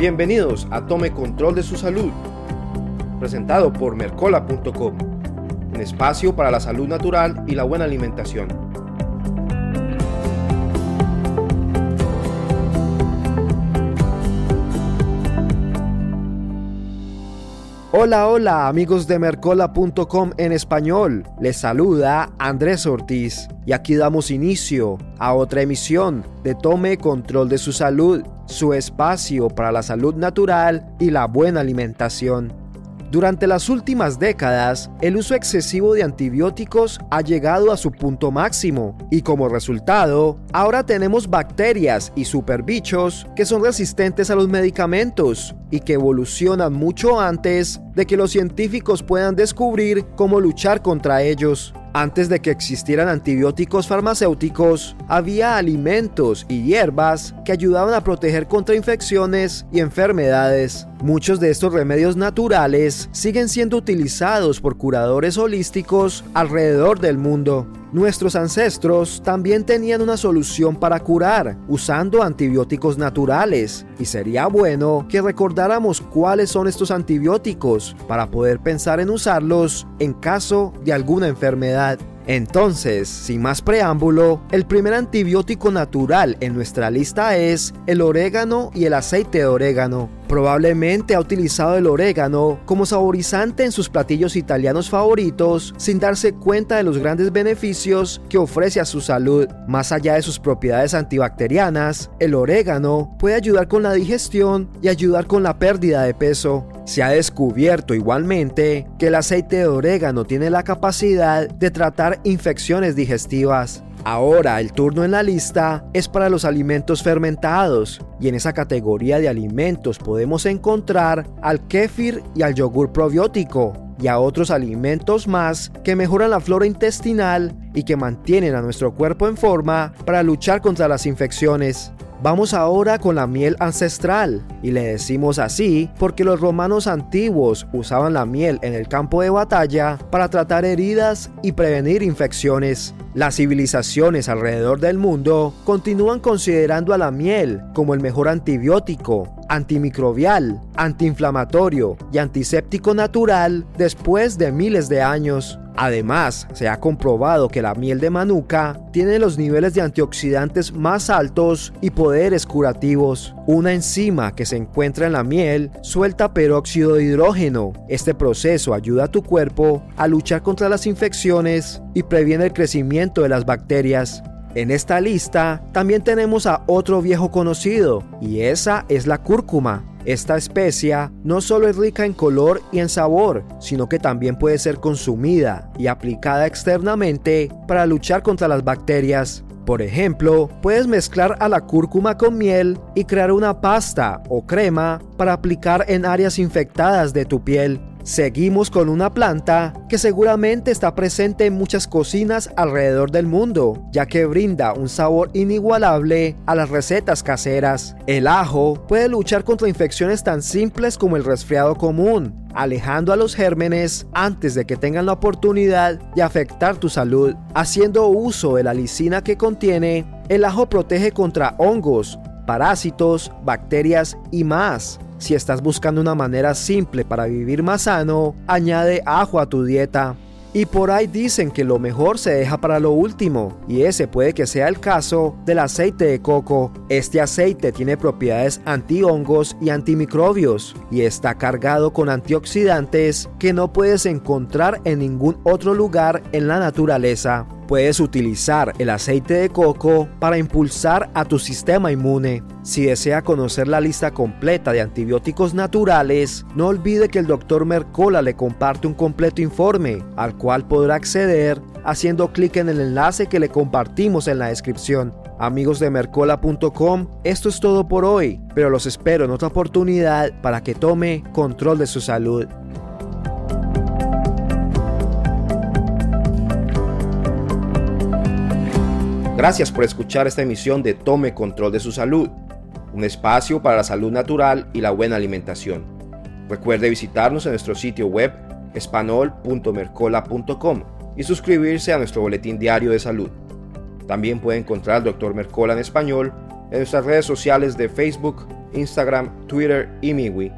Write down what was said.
Bienvenidos a Tome Control de su Salud, presentado por Mercola.com, un espacio para la salud natural y la buena alimentación. Hola, hola amigos de Mercola.com en español. Les saluda Andrés Ortiz y aquí damos inicio a otra emisión de Tome Control de su Salud, su espacio para la salud natural y la buena alimentación. Durante las últimas décadas, el uso excesivo de antibióticos ha llegado a su punto máximo y como resultado, ahora tenemos bacterias y superbichos que son resistentes a los medicamentos y que evolucionan mucho antes de que los científicos puedan descubrir cómo luchar contra ellos. Antes de que existieran antibióticos farmacéuticos, había alimentos y hierbas que ayudaban a proteger contra infecciones y enfermedades. Muchos de estos remedios naturales siguen siendo utilizados por curadores holísticos alrededor del mundo. Nuestros ancestros también tenían una solución para curar, usando antibióticos naturales, y sería bueno que recordáramos cuáles son estos antibióticos para poder pensar en usarlos en caso de alguna enfermedad. Entonces, sin más preámbulo, el primer antibiótico natural en nuestra lista es el orégano y el aceite de orégano. Probablemente ha utilizado el orégano como saborizante en sus platillos italianos favoritos sin darse cuenta de los grandes beneficios que ofrece a su salud. Más allá de sus propiedades antibacterianas, el orégano puede ayudar con la digestión y ayudar con la pérdida de peso. Se ha descubierto igualmente que el aceite de orégano tiene la capacidad de tratar infecciones digestivas. Ahora el turno en la lista es para los alimentos fermentados y en esa categoría de alimentos podemos encontrar al kéfir y al yogur probiótico y a otros alimentos más que mejoran la flora intestinal y que mantienen a nuestro cuerpo en forma para luchar contra las infecciones. Vamos ahora con la miel ancestral, y le decimos así porque los romanos antiguos usaban la miel en el campo de batalla para tratar heridas y prevenir infecciones. Las civilizaciones alrededor del mundo continúan considerando a la miel como el mejor antibiótico, antimicrobial, antiinflamatorio y antiséptico natural después de miles de años. Además, se ha comprobado que la miel de manuka tiene los niveles de antioxidantes más altos y poderes curativos. Una enzima que se encuentra en la miel suelta peróxido de hidrógeno. Este proceso ayuda a tu cuerpo a luchar contra las infecciones y previene el crecimiento de las bacterias. En esta lista también tenemos a otro viejo conocido, y esa es la cúrcuma. Esta especia no solo es rica en color y en sabor, sino que también puede ser consumida y aplicada externamente para luchar contra las bacterias. Por ejemplo, puedes mezclar a la cúrcuma con miel y crear una pasta o crema para aplicar en áreas infectadas de tu piel. Seguimos con una planta que seguramente está presente en muchas cocinas alrededor del mundo, ya que brinda un sabor inigualable a las recetas caseras. El ajo puede luchar contra infecciones tan simples como el resfriado común, alejando a los gérmenes antes de que tengan la oportunidad de afectar tu salud. Haciendo uso de la lisina que contiene, el ajo protege contra hongos, parásitos, bacterias y más. Si estás buscando una manera simple para vivir más sano, añade ajo a tu dieta. Y por ahí dicen que lo mejor se deja para lo último, y ese puede que sea el caso del aceite de coco. Este aceite tiene propiedades antihongos y antimicrobios, y está cargado con antioxidantes que no puedes encontrar en ningún otro lugar en la naturaleza puedes utilizar el aceite de coco para impulsar a tu sistema inmune. Si desea conocer la lista completa de antibióticos naturales, no olvide que el Dr. Mercola le comparte un completo informe al cual podrá acceder haciendo clic en el enlace que le compartimos en la descripción. Amigos de Mercola.com, esto es todo por hoy, pero los espero en otra oportunidad para que tome control de su salud. Gracias por escuchar esta emisión de Tome Control de su Salud, un espacio para la salud natural y la buena alimentación. Recuerde visitarnos en nuestro sitio web espanol.mercola.com y suscribirse a nuestro boletín diario de salud. También puede encontrar al Dr. Mercola en español en nuestras redes sociales de Facebook, Instagram, Twitter y MiWi.